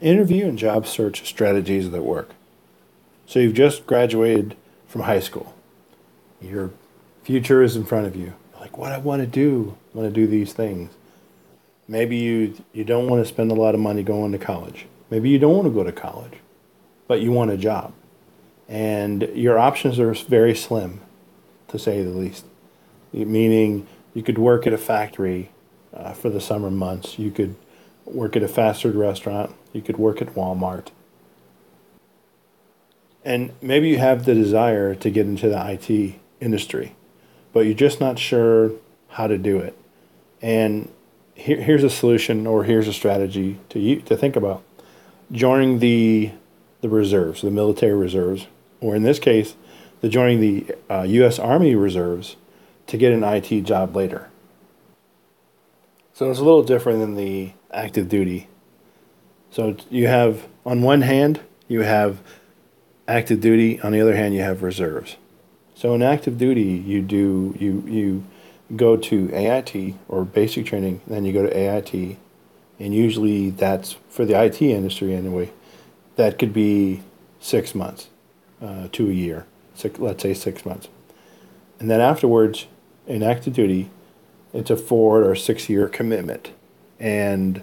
interview and job search strategies that work. So you've just graduated from high school. Your future is in front of you. Like what I want to do, I want to do these things. Maybe you you don't want to spend a lot of money going to college. Maybe you don't want to go to college, but you want a job. And your options are very slim, to say the least. Meaning you could work at a factory uh, for the summer months. You could work at a fast food restaurant. You could work at Walmart. And maybe you have the desire to get into the IT industry, but you're just not sure how to do it. And here, here's a solution or here's a strategy to you, to think about. Joining the the reserves, the military reserves, or in this case, the joining the uh, U.S. Army reserves to get an IT job later. So it's a little different than the active duty. So you have, on one hand, you have active duty. On the other hand, you have reserves. So in active duty, you do you you go to AIT or basic training, then you go to AIT, and usually that's for the IT industry anyway. That could be six months uh, to a year. Six, let's say six months, and then afterwards, in active duty, it's a four or six year commitment, and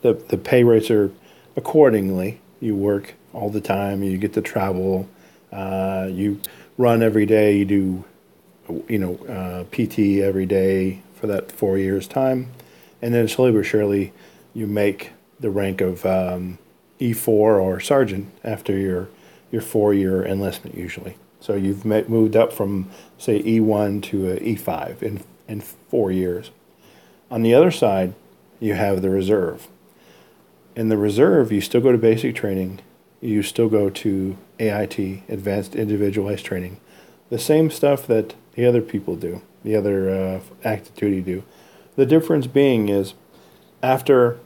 the the pay rates are accordingly. You work all the time. You get to travel. Uh, you run every day. You do, you know, uh, PT every day for that four years time, and then slowly but surely, you make the rank of um, E4 or sergeant after your your four year enlistment usually. So you've met, moved up from say E1 to a E5 in in four years. On the other side, you have the reserve. In the reserve, you still go to basic training you still go to AIT, Advanced Individualized Training, the same stuff that the other people do, the other uh, active duty do. The difference being is after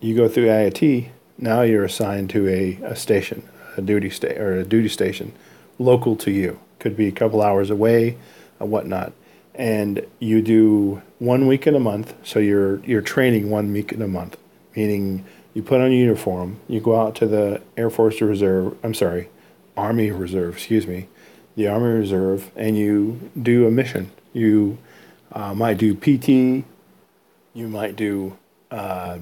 you go through AIT, now you're assigned to a, a station, a duty sta- or a duty station local to you. Could be a couple hours away, or whatnot. And you do one week in a month, so you're you're training one week in a month, meaning you put on a uniform, you go out to the Air Force Reserve, I'm sorry, Army Reserve, excuse me, the Army Reserve, and you do a mission. You uh, might do PT, you might do uh,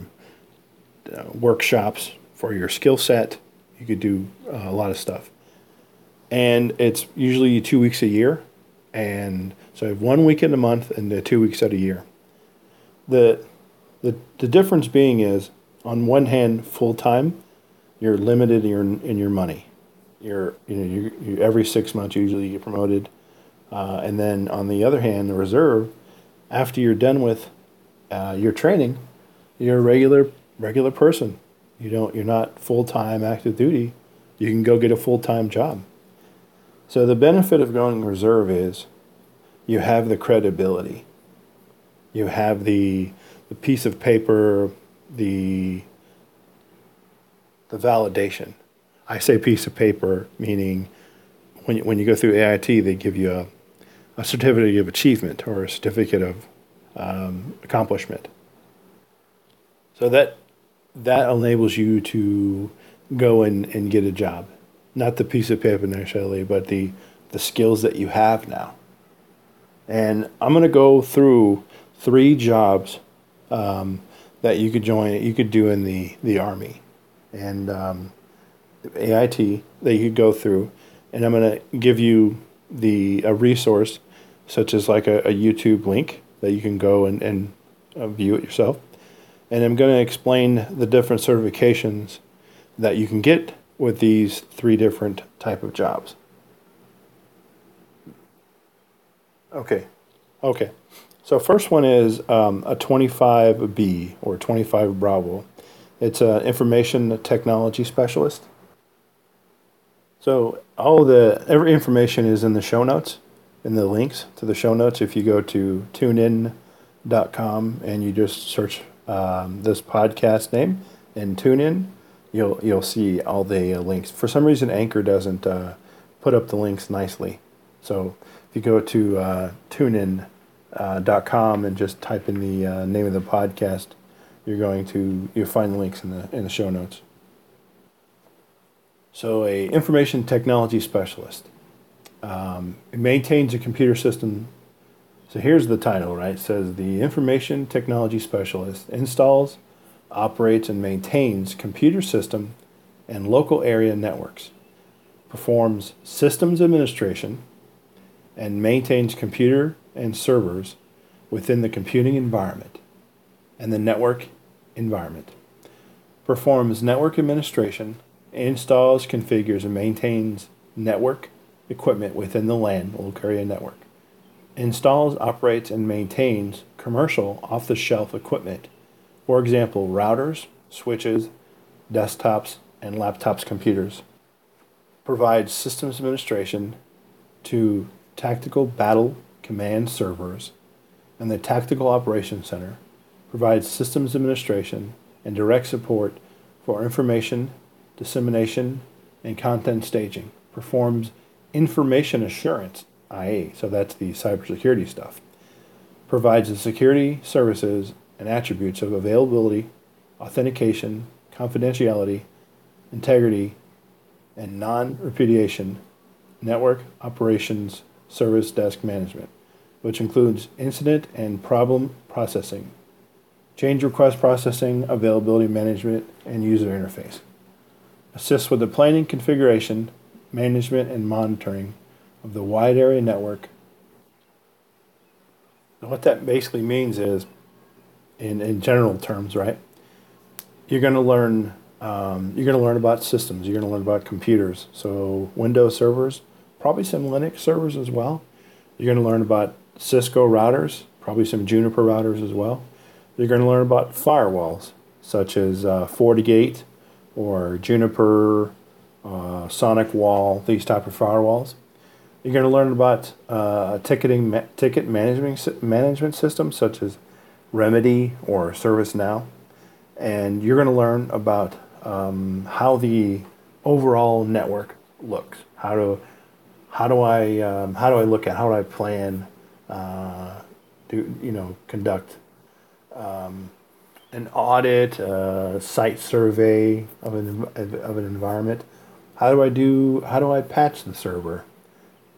uh, workshops for your skill set, you could do uh, a lot of stuff. And it's usually two weeks a year, and so I have one week in a month and two weeks out a year. The, the, the difference being is on one hand, full time, you're limited in your in your money. You're you know you, you every six months usually you get promoted, uh, and then on the other hand, the reserve, after you're done with uh, your training, you're a regular regular person. You don't you're not full time active duty. You can go get a full time job. So the benefit of going reserve is you have the credibility. You have the the piece of paper the the validation. I say piece of paper, meaning when you, when you go through AIT, they give you a, a certificate of achievement or a certificate of um, accomplishment. So that that enables you to go and, and get a job. Not the piece of paper necessarily, but the, the skills that you have now. And I'm going to go through three jobs um, that you could join, you could do in the, the Army and um, AIT that you could go through. And I'm going to give you the a resource, such as like a, a YouTube link that you can go and, and uh, view it yourself. And I'm going to explain the different certifications that you can get with these three different type of jobs. Okay, okay. So first one is um, a 25B or 25 Bravo. It's an information technology specialist. So all the every information is in the show notes, in the links to the show notes. If you go to tunein.com and you just search um, this podcast name and tune in, you'll you'll see all the uh, links. For some reason, Anchor doesn't uh, put up the links nicely. So if you go to uh, TuneIn uh, dot com and just type in the uh, name of the podcast, you're going to you'll find the links in the in the show notes. So, a information technology specialist. Um, maintains a computer system. So here's the title, right? It says the information technology specialist installs, operates, and maintains computer system and local area networks, performs systems administration, and maintains computer and servers within the computing environment and the network environment, performs network administration, installs, configures, and maintains network equipment within the LAN, local area network, installs, operates, and maintains commercial off the shelf equipment, for example, routers, switches, desktops, and laptops computers, provides systems administration to tactical battle command servers, and the Tactical Operations Center provides systems administration and direct support for information dissemination and content staging, performs information assurance, IA, so that's the cybersecurity stuff, provides the security services and attributes of availability, authentication, confidentiality, integrity, and non repudiation network operations service desk management, which includes incident and problem processing, change request processing, availability management, and user interface. Assists with the planning, configuration, management, and monitoring of the wide area network. And what that basically means is, in, in general terms, right? You're going to learn um, you're going to learn about systems. You're going to learn about computers. So Windows servers, probably some Linux servers as well. You're going to learn about Cisco routers, probably some Juniper routers as well. You're going to learn about firewalls, such as uh, FortiGate or Juniper, uh, SonicWall, these type of firewalls. You're going to learn about uh, ticketing ma- ticket management management systems such as Remedy or ServiceNow, and you're going to learn about um, how the overall network looks. How do how do I um, how do I look at how do I plan uh, do you know conduct um, an audit, a site survey of an of an environment. How do I do? How do I patch the server?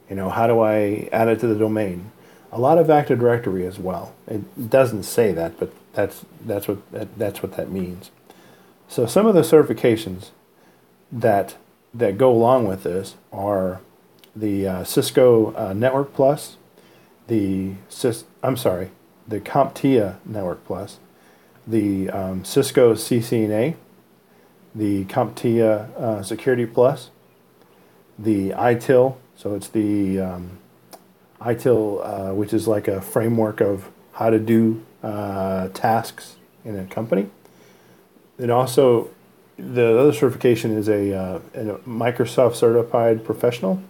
You know, how do I add it to the domain? A lot of Active Directory as well. It doesn't say that, but that's that's what that, that's what that means. So some of the certifications that that go along with this are the uh, Cisco uh, Network Plus, the Cis, I'm sorry, the CompTIA Network Plus, the um, Cisco CCNA, the CompTIA uh, Security Plus, the ITIL, so it's the um, ITIL, uh, which is like a framework of how to do uh, tasks in a company. It also, the other certification is a, uh, a Microsoft Certified Professional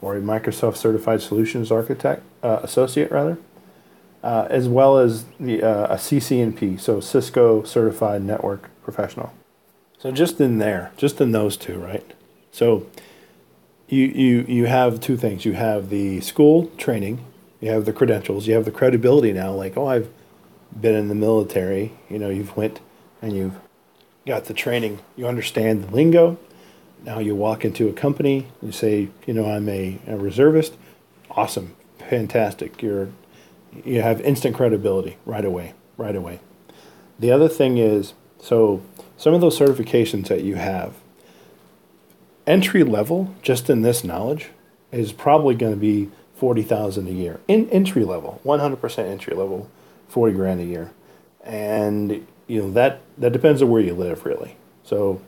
or a Microsoft Certified Solutions Architect, uh, Associate rather uh, as well as the uh, a CCNP, so Cisco Certified Network Professional. So just in there, just in those two, right? So you you you have two things. You have the school training, you have the credentials, you have the credibility now. Like, oh, I've been in the military. You know, you've went and you've got the training. You understand the lingo. Now you walk into a company. and You say, you know, I'm a, a reservist. Awesome, fantastic. You're you have instant credibility right away, right away. The other thing is, so some of those certifications that you have, entry level, just in this knowledge, is probably going to be forty thousand a year. In entry level, one hundred percent entry level, forty grand a year, and you know that that depends on where you live, really. So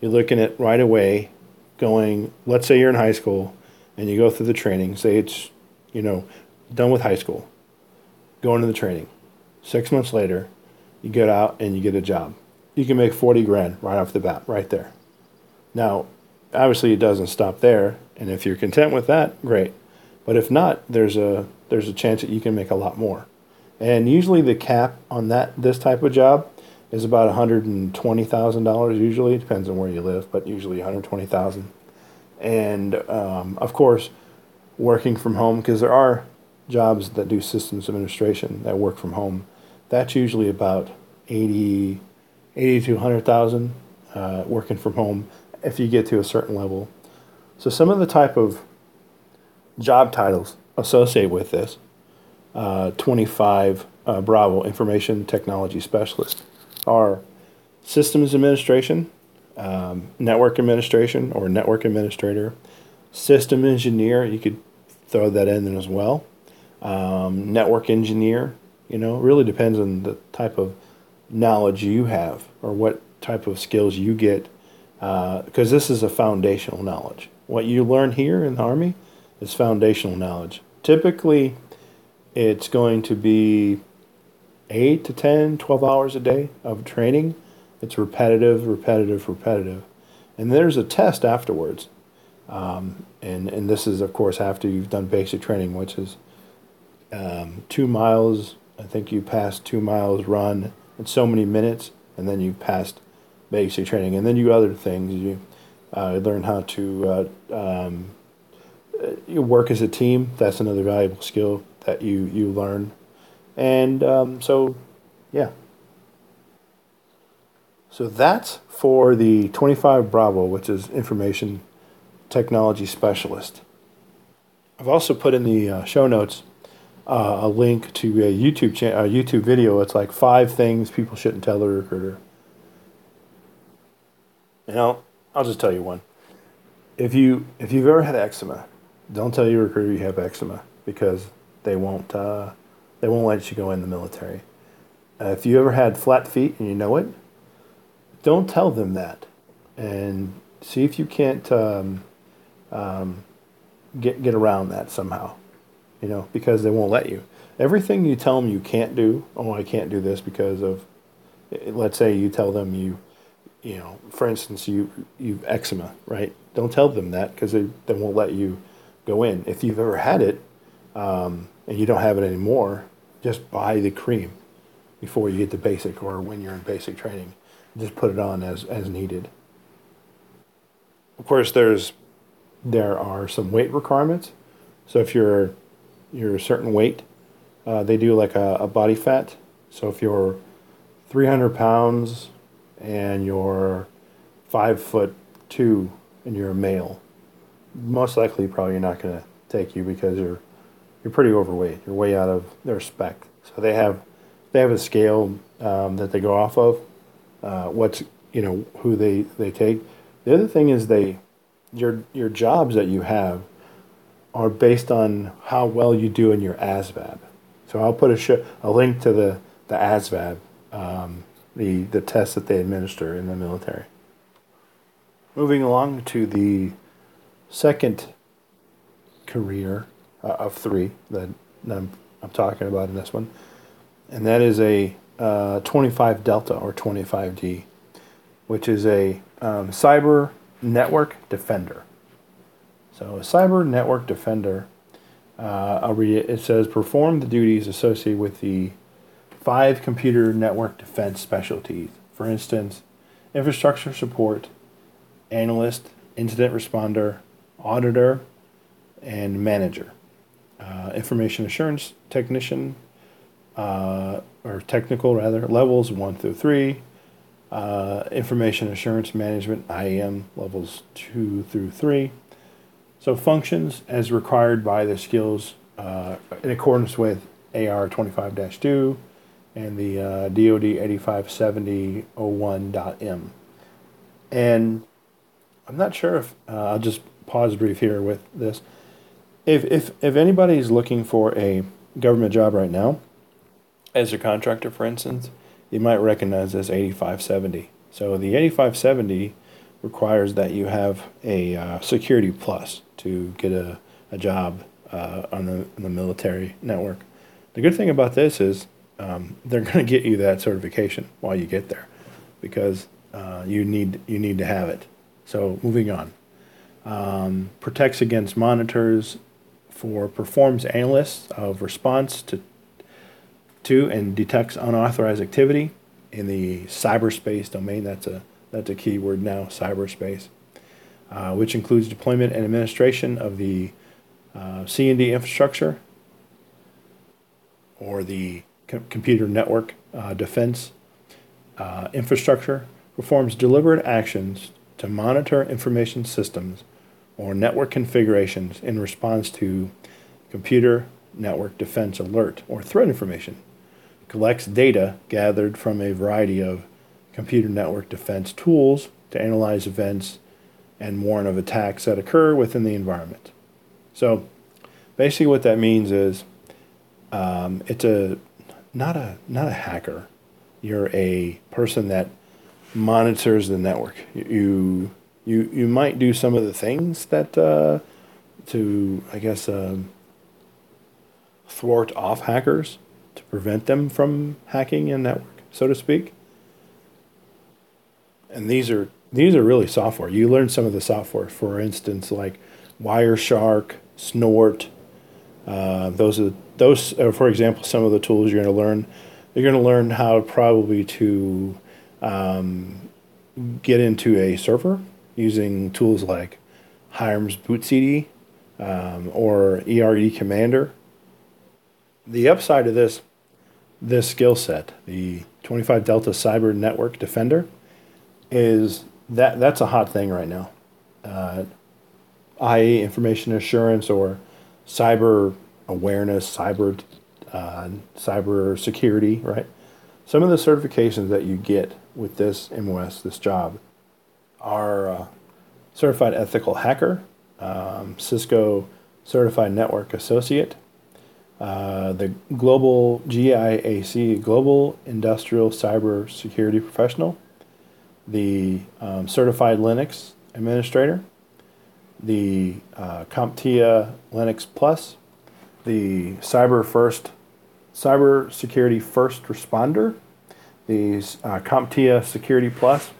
you're looking at right away, going. Let's say you're in high school, and you go through the training. Say it's, you know, done with high school go into the training. Six months later, you get out and you get a job. You can make 40 grand right off the bat, right there. Now, obviously, it doesn't stop there. And if you're content with that, great. But if not, there's a there's a chance that you can make a lot more. And usually, the cap on that this type of job is about $120,000. Usually, depends on where you live, but usually 120,000. And um, of course, working from home because there are jobs that do systems administration that work from home, that's usually about 80, 80 to 100,000 uh, working from home if you get to a certain level. So some of the type of job titles associated with this, uh, 25 uh, Bravo Information Technology Specialist, are systems administration, um, network administration or network administrator, system engineer, you could throw that in as well, um, network engineer, you know, really depends on the type of knowledge you have or what type of skills you get because uh, this is a foundational knowledge. What you learn here in the Army is foundational knowledge. Typically, it's going to be 8 to 10, 12 hours a day of training. It's repetitive, repetitive, repetitive. And there's a test afterwards. Um, and, and this is, of course, after you've done basic training, which is um, two miles. I think you passed two miles run in so many minutes, and then you passed basic training. And then you other things. You uh, learn how to uh, um, you work as a team. That's another valuable skill that you, you learn. And um, so, yeah. So that's for the 25 Bravo, which is Information Technology Specialist. I've also put in the uh, show notes uh, a link to a YouTube cha- a YouTube video. It's like five things people shouldn't tell a recruiter. You know, I'll just tell you one. If you if you've ever had eczema, don't tell your recruiter you have eczema because they won't uh, they won't let you go in the military. Uh, if you ever had flat feet and you know it, don't tell them that, and see if you can't um, um, get get around that somehow. You know, because they won't let you. Everything you tell them you can't do. Oh, I can't do this because of. Let's say you tell them you, you know, for instance, you you've eczema, right? Don't tell them that because they, they won't let you go in. If you've ever had it um, and you don't have it anymore, just buy the cream before you get to basic or when you're in basic training. Just put it on as, as needed. Of course, there's there are some weight requirements. So if you're you're a certain weight, uh, they do like a, a body fat. So if you're 300 pounds and you're five foot two and you're a male, most likely probably not going to take you because you're you're pretty overweight. You're way out of their spec. So they have they have a scale um, that they go off of. Uh, what's you know who they they take. The other thing is they your your jobs that you have are based on how well you do in your ASVAB. So I'll put a sh- a link to the the ASVAB, um, the the test that they administer in the military. Moving along to the second career uh, of three that, I'm, I'm, talking about in this one, and that is a uh, 25 Delta or 25D, which is a um, cyber network defender. So a cyber network defender, uh, I'll read it. It says perform the duties associated with the five computer network defense specialties. For instance, infrastructure support, analyst, incident responder, auditor, and manager. Uh, information assurance technician, uh, or technical rather, levels one through three. Uh, information assurance management, IAM, levels two through three. So functions as required by the skills uh, in accordance with AR 25 2 and the uh, DoD 857001.m. And I'm not sure if uh, I'll just pause brief here with this. If if if anybody's looking for a government job right now, as a contractor, for instance, you might recognize this 8570. So the 8570 requires that you have a uh, security plus to get a, a job uh, on the, the military network. The good thing about this is um, they're going to get you that certification while you get there because uh, you need you need to have it. So moving on, um, protects against monitors for performs analysts of response to to and detects unauthorized activity in the cyberspace domain. That's a that's a key word now, cyberspace, uh, which includes deployment and administration of the uh, CND infrastructure or the com- computer network uh, defense uh, infrastructure, performs deliberate actions to monitor information systems or network configurations in response to computer network defense alert or threat information. Collects data gathered from a variety of computer network defense tools to analyze events and warn of attacks that occur within the environment. So basically what that means is um, it's a not a not a hacker. You're a person that monitors the network. You you you might do some of the things that uh, to I guess um, thwart off hackers prevent them from hacking a network, so to speak. And these are these are really software. You learn some of the software, for instance, like Wireshark, Snort. Uh, those are those, are, for example, some of the tools you're going to learn. You're going to learn how probably to um, get into a server using tools like Hiren's BootCD um, or ERD Commander. The upside of this this skill set, the 25 Delta Cyber Network Defender, is that that's a hot thing right now. Uh, IE information assurance or cyber awareness, cyber uh, cyber security, right? Some of the certifications that you get with this MOS, this job, are uh, certified ethical hacker, um, Cisco certified network associate, uh, the global GIAC, global industrial cyber security professional, the um, certified Linux administrator, the uh, CompTIA Linux Plus, the Cyber First, Cyber Security First Responder, the uh, CompTIA Security Plus.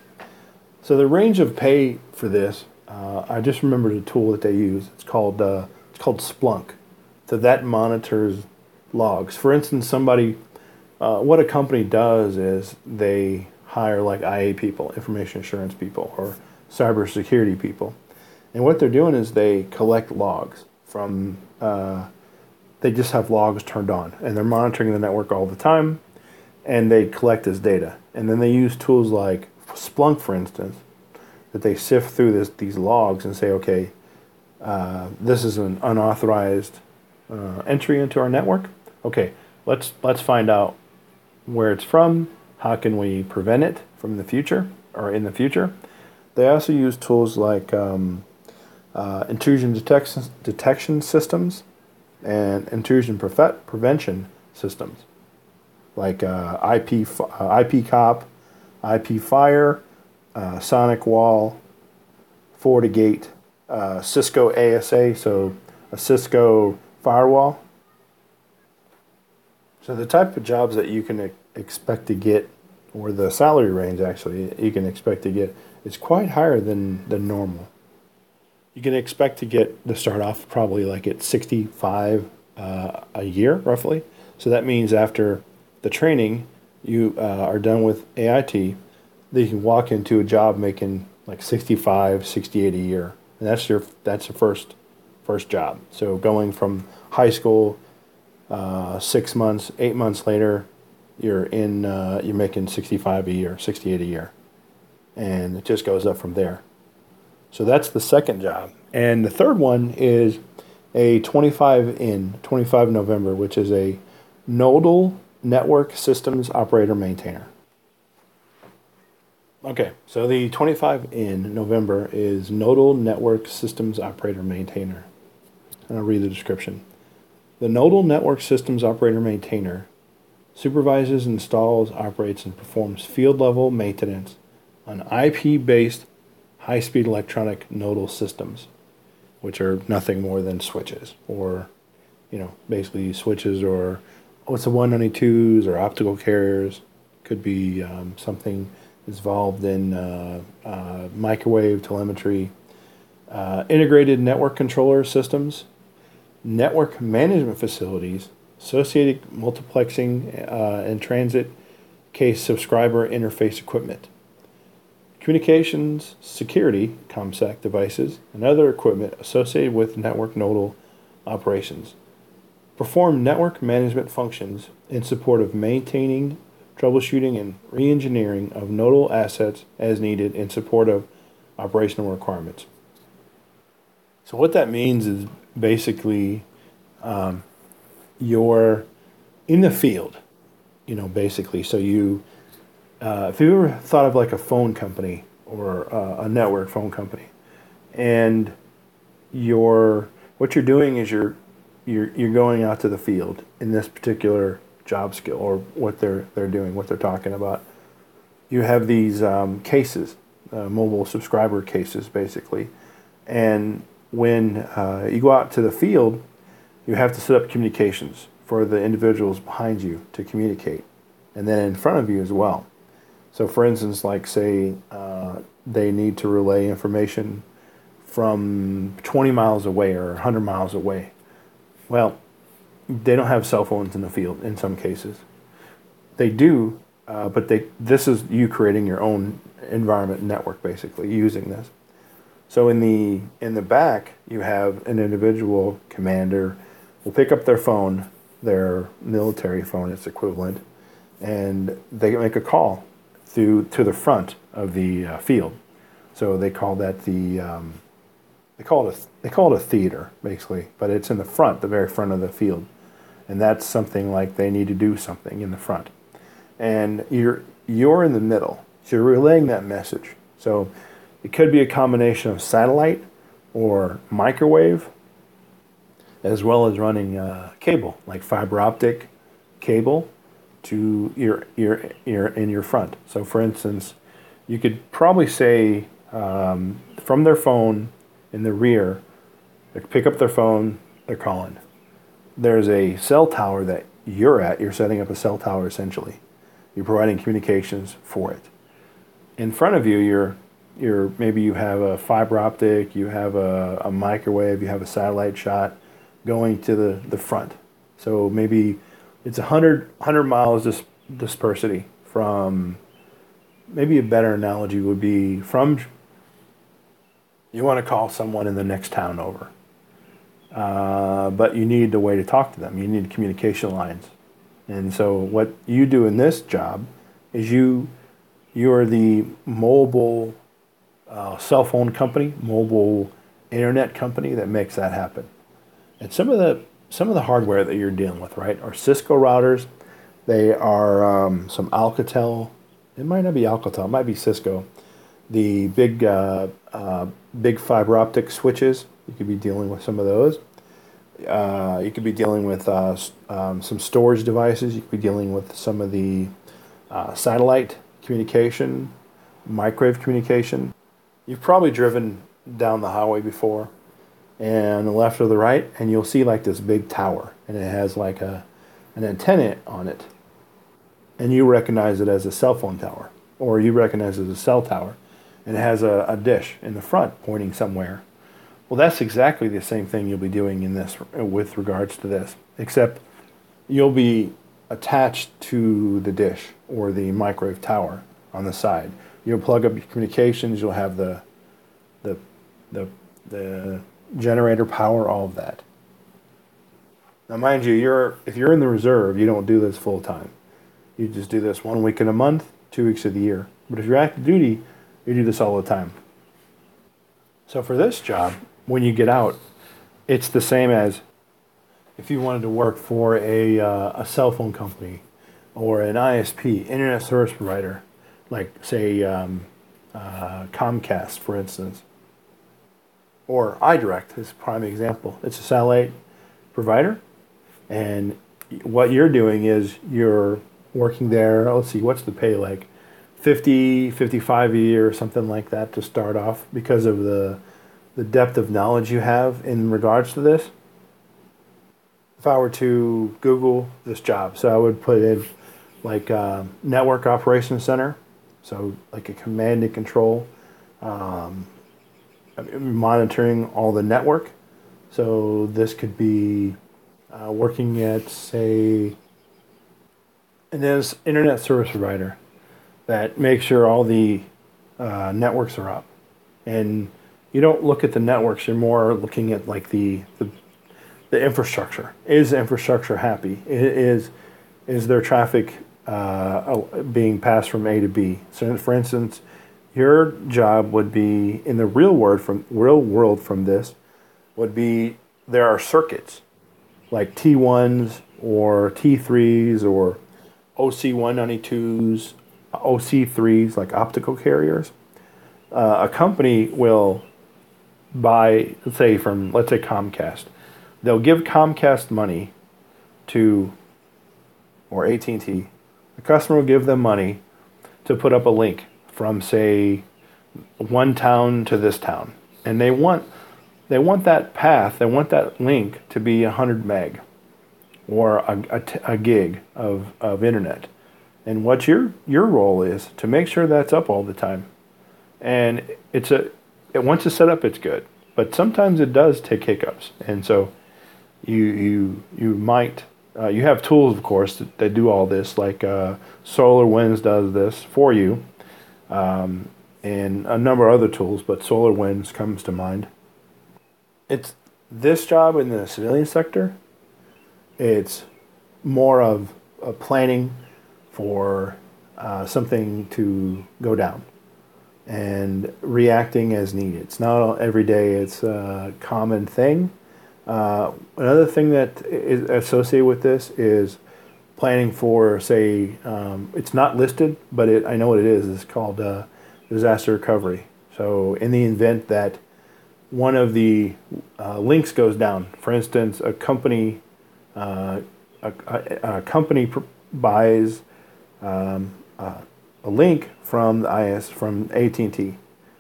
So the range of pay for this, uh, I just remembered a tool that they use. It's called uh, it's called Splunk. So that monitors logs. For instance, somebody, uh, what a company does is they hire like IA people, information assurance people, or cybersecurity people. And what they're doing is they collect logs from, uh, they just have logs turned on and they're monitoring the network all the time and they collect this data. And then they use tools like Splunk, for instance, that they sift through this, these logs and say, okay, uh, this is an unauthorized uh, entry into our network. Okay, let's let's find out where it's from, how can we prevent it from the future or in the future? They also use tools like um, uh, intrusion detection, detection systems and intrusion prevention systems like uh, IP, uh, IP cop, IP fire, uh, sonic wall, FortiGate, uh, Cisco ASA, so a Cisco firewall. So the type of jobs that you can expect to get or the salary range actually you can expect to get is quite higher than, than normal. You can expect to get to start off probably like at 65 uh, a year roughly. So that means after the training you uh, are done with AIT, that you can walk into a job making like 65, 68 a year. And that's your that's your first first job. So going from high school, uh, six months, eight months later, you're in uh, you're making 65 a year 68 a year. And it just goes up from there. So that's the second job. And the third one is a 25 in 25 november which is a nodal network systems operator maintainer. Okay so the 25 in november is nodal network systems operator maintainer and i'll read the description the nodal network systems operator maintainer supervises, installs, operates, and performs field level maintenance on IP based high speed electronic nodal systems, which are nothing more than switches or, you know, basically switches or what's the 192s or optical carriers. Could be um, something involved in uh, uh, microwave telemetry, uh, integrated network controller systems, network management facilities, associated multiplexing uh, and transit case subscriber interface equipment, communications, security, ComSec devices, and other equipment associated with network nodal operations. Perform network management functions in support of maintaining, troubleshooting, and re engineering of nodal assets as needed in support of operational requirements. So what that means is basically um, you're in the field, you know, basically. So you, uh, if you ever thought of like a phone company or uh, a network phone company, and you're what you're doing is you're you're you're going out to the field in this particular job skill or what they're they're doing, what they're talking about. You have these um, cases, uh, mobile subscriber cases, basically, and when uh, you go out to the field, you have to set up communications for the individuals behind you to communicate, and then in front of you as well. So, for instance, like say uh, they need to relay information from 20 miles away or 100 miles away. Well, they don't have cell phones in the field in some cases. They do, uh, but they this is you creating your own environment network basically using this. So in the in the back you have an individual commander will pick up their phone, their military phone, its equivalent, and they make a call through to the front of the uh, field. So they call that the um, they call it a they call it a theater basically, but it's in the front, the very front of the field, and that's something like they need to do something in the front, and you're you're in the middle, so you're relaying that message. So it could be a combination of satellite or microwave, as well as running uh, cable like fiber optic cable to your your your in your front. So for instance, you could probably say um, from their phone in the rear, they pick up their phone, they're calling. There's a cell tower that you're at, you're setting up a cell tower essentially. You're providing communications for it. In front of you, you're, you're maybe you have a fiber optic, you have a, a microwave, you have a satellite shot going to the, the front. So maybe it's 100, 100 miles dis- dispersity from, maybe a better analogy would be from you want to call someone in the next town over. Uh, but you need a way to talk to them. You need communication lines. And so what you do in this job is you you are the mobile cell phone company, mobile internet company that makes that happen. And some of the some of the hardware that you're dealing with, right, are Cisco routers. They are um, some Alcatel. It might not be Alcatel. It might be Cisco the big uh, uh, big fiber optic switches. You could be dealing with some of those. Uh, you could be dealing with uh, um, some storage devices. You could be dealing with some of the uh, satellite communication, microwave communication. You've probably driven down the highway before, and the left or the right, and you'll see like this big tower, and it has like a an antenna on it, and you recognize it as a cell phone tower, or you recognize it as a cell tower and it has a, a dish in the front pointing somewhere. Well, that's exactly the same thing you'll be doing in this with regards to this, except you'll be attached to the dish or the microwave tower on the side. You'll plug up your communications. You'll have the the the the generator power, all of that. Now, mind you, you're if you're in the reserve, you don't do this full time. You just do this one week in a month, two weeks of the year. But if you're active duty, you do this all the time. So for this job, when you get out, it's the same as if you wanted to work for a, uh, a cell phone company or an ISP, internet service provider, like say um, uh, Comcast, for instance, or iDirect is a prime example. It's a satellite provider, and what you're doing is you're working there. Let's see, what's the pay like? 50, 55 a year or something like that to start off because of the, the depth of knowledge you have in regards to this. If I were to Google this job, so I would put in like uh, network operations center, so like a command and control, um, monitoring all the network. So this could be uh, working at say an internet service provider that makes sure all the uh, networks are up. And you don't look at the networks, you're more looking at like the, the, the infrastructure. Is the infrastructure happy? Is, is there traffic uh, being passed from A to B? So, for instance, your job would be in the real world from real world from this would be there are circuits like T1s or T3s or OC192s, OC3s like optical carriers. Uh, a company will buy, let's say from let's say Comcast, they'll give Comcast money to or AT&T. The customer will give them money to put up a link from say one town to this town, and they want they want that path, they want that link to be 100 meg or a, a, a gig of, of internet. And what your your role is to make sure that's up all the time. And it's a it, once it's set up, it's good. But sometimes it does take hiccups, and so you you you might uh, you have tools, of course, that, that do all this. Like uh, SolarWinds does this for you, um, and a number of other tools. But Solar Winds comes to mind. It's this job in the civilian sector. It's more of a planning for uh, something to go down and reacting as needed. It's not every day. It's a common thing. Uh, another thing that is associated with this is planning for, say, um, it's not listed, but it, I know what it is. It's called uh, disaster recovery. So, in the event that one of the uh, links goes down, for instance, a company uh, a, a, company pr- buys um, a link from the IS from AT and T,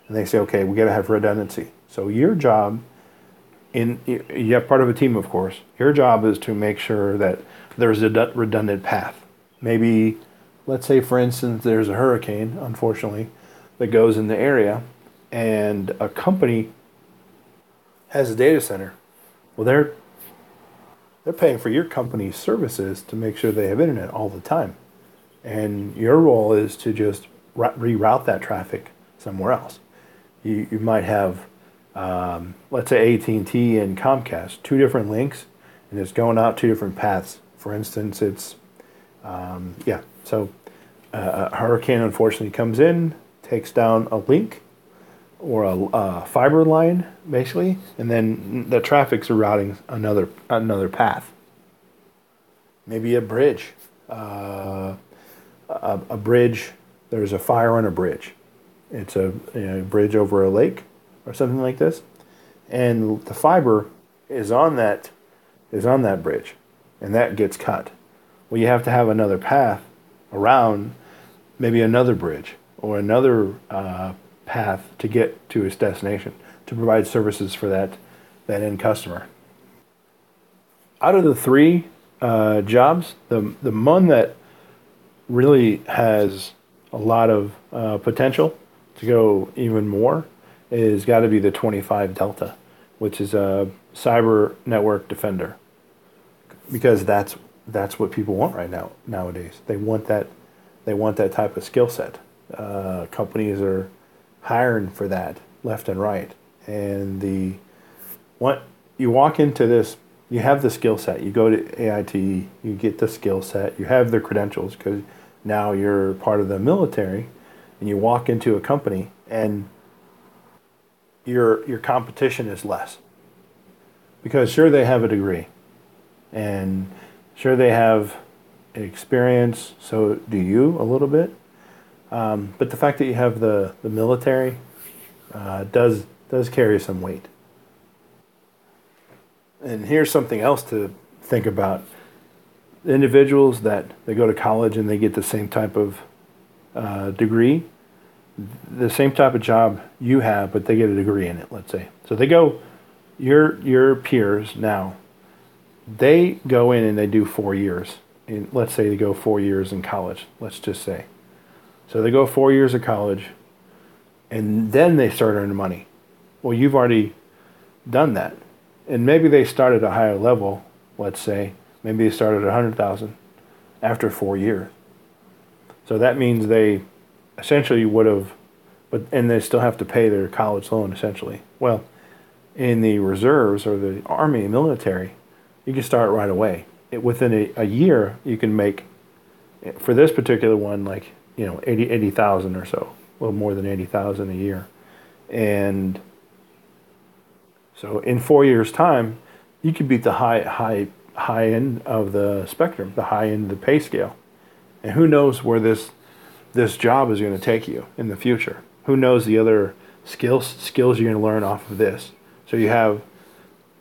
and they say, okay, we got to have redundancy. So your job, in you have part of a team, of course. Your job is to make sure that there's a redundant path. Maybe, let's say, for instance, there's a hurricane, unfortunately, that goes in the area, and a company has a data center. Well, they're they're paying for your company's services to make sure they have internet all the time. And your role is to just reroute that traffic somewhere else. You, you might have, um, let's say AT&T and Comcast, two different links, and it's going out two different paths. For instance, it's, um, yeah, so uh, a hurricane unfortunately comes in, takes down a link or a, a fiber line, basically, and then the traffic's routing another another path. Maybe a bridge. Uh, a, a, bridge. There's a fire on a bridge. It's a, a bridge over a lake or something like this, and the fiber is on that is on that bridge, and that gets cut. Well, you have to have another path around, maybe another bridge or another uh, path to get to its destination to provide services for that that end customer. Out of the three uh, jobs, the the one that really has a lot of uh, potential to go even more is got to be the 25 Delta, which is a cyber network defender, because that's that's what people want right now nowadays. They want that they want that type of skill set. Uh, companies are hiring for that left and right. And the what you walk into this, you have the skill set. You go to AIT, you get the skill set. You have the credentials because now you're part of the military, and you walk into a company and your your competition is less. Because sure they have a degree. And sure they have experience so do you a little bit. Um, but the fact that you have the, the military uh, does does carry some weight. And here's something else to think about: individuals that they go to college and they get the same type of uh, degree, the same type of job you have, but they get a degree in it. Let's say so they go. Your your peers now, they go in and they do four years. In, let's say they go four years in college. Let's just say so they go four years of college and then they start earning money. Well, you've already done that. And maybe they start at a higher level, let's say. Maybe they start at 100,000 after four years. So that means they essentially you would have, but and they still have to pay their college loan essentially. Well, in the reserves or the army military, you can start right away. It, within a, a year, you can make, for this particular one, like you know 80 80,000 or so a little more than eighty thousand a year, and so in four years' time, you could beat the high high high end of the spectrum, the high end of the pay scale, and who knows where this this job is going to take you in the future? Who knows the other skills skills you're going to learn off of this? So you have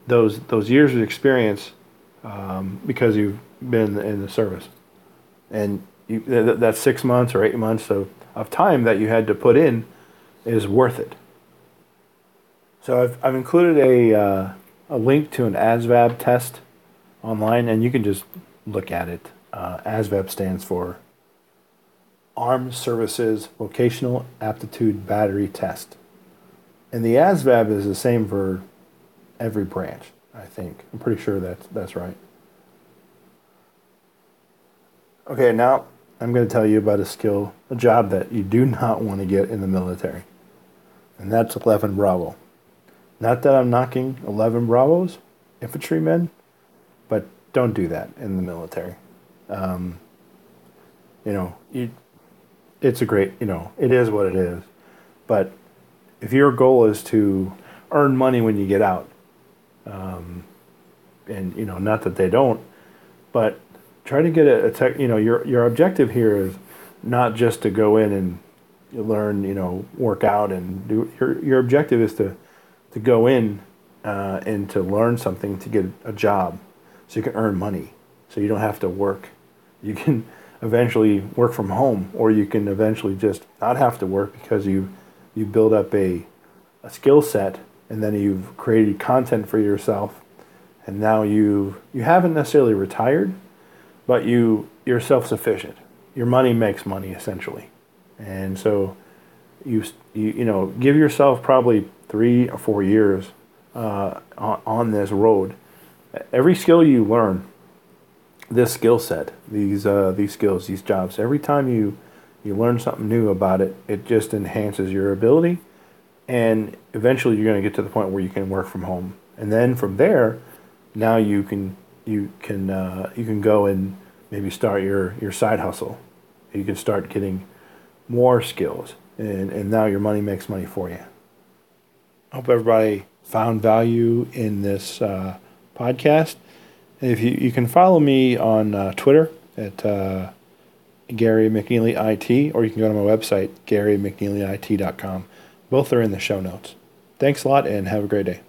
those those years of experience um, because you've been in the service, and you, that, that six months or eight months of, of time that you had to put in is worth it. So I've, I've included a, uh, a link to an ASVAB test online, and you can just look at it. Uh, ASVAB stands for Armed Services Vocational Aptitude Battery Test. And the ASVAB is the same for every branch, I think. I'm pretty sure that's, that's right. Okay, now I'm going to tell you about a skill, a job that you do not want to get in the military. And that's 11 Bravo. Not that I'm knocking 11 Bravos, infantrymen, but don't do that in the military. Um, you know, you, it's a great, you know, it is what it is. But if your goal is to earn money when you get out, um, and you know, not that they don't, but try to get a, a tech. You know, your your objective here is not just to go in and learn, you know, work out and do. Your your objective is to to go in uh, and to learn something to get a job, so you can earn money, so you don't have to work. You can eventually work from home, or you can eventually just not have to work because you you build up a a skill set and then you've created content for yourself and now you you haven't necessarily retired but you you're self-sufficient. Your money makes money essentially. And so you you, you know give yourself probably three or four years uh, on, on this road. Every skill you learn this skill set, these uh, these skills, these jobs. Every time you you learn something new about it, it just enhances your ability, and eventually you're going to get to the point where you can work from home. And then from there, now you can you can uh, you can go and maybe start your your side hustle. You can start getting more skills, and and now your money makes money for you. I hope everybody found value in this uh, podcast. If you, you can follow me on uh, Twitter at uh, Gary McNeely IT, or you can go to my website, GaryMcNeelyIT.com. Both are in the show notes. Thanks a lot and have a great day.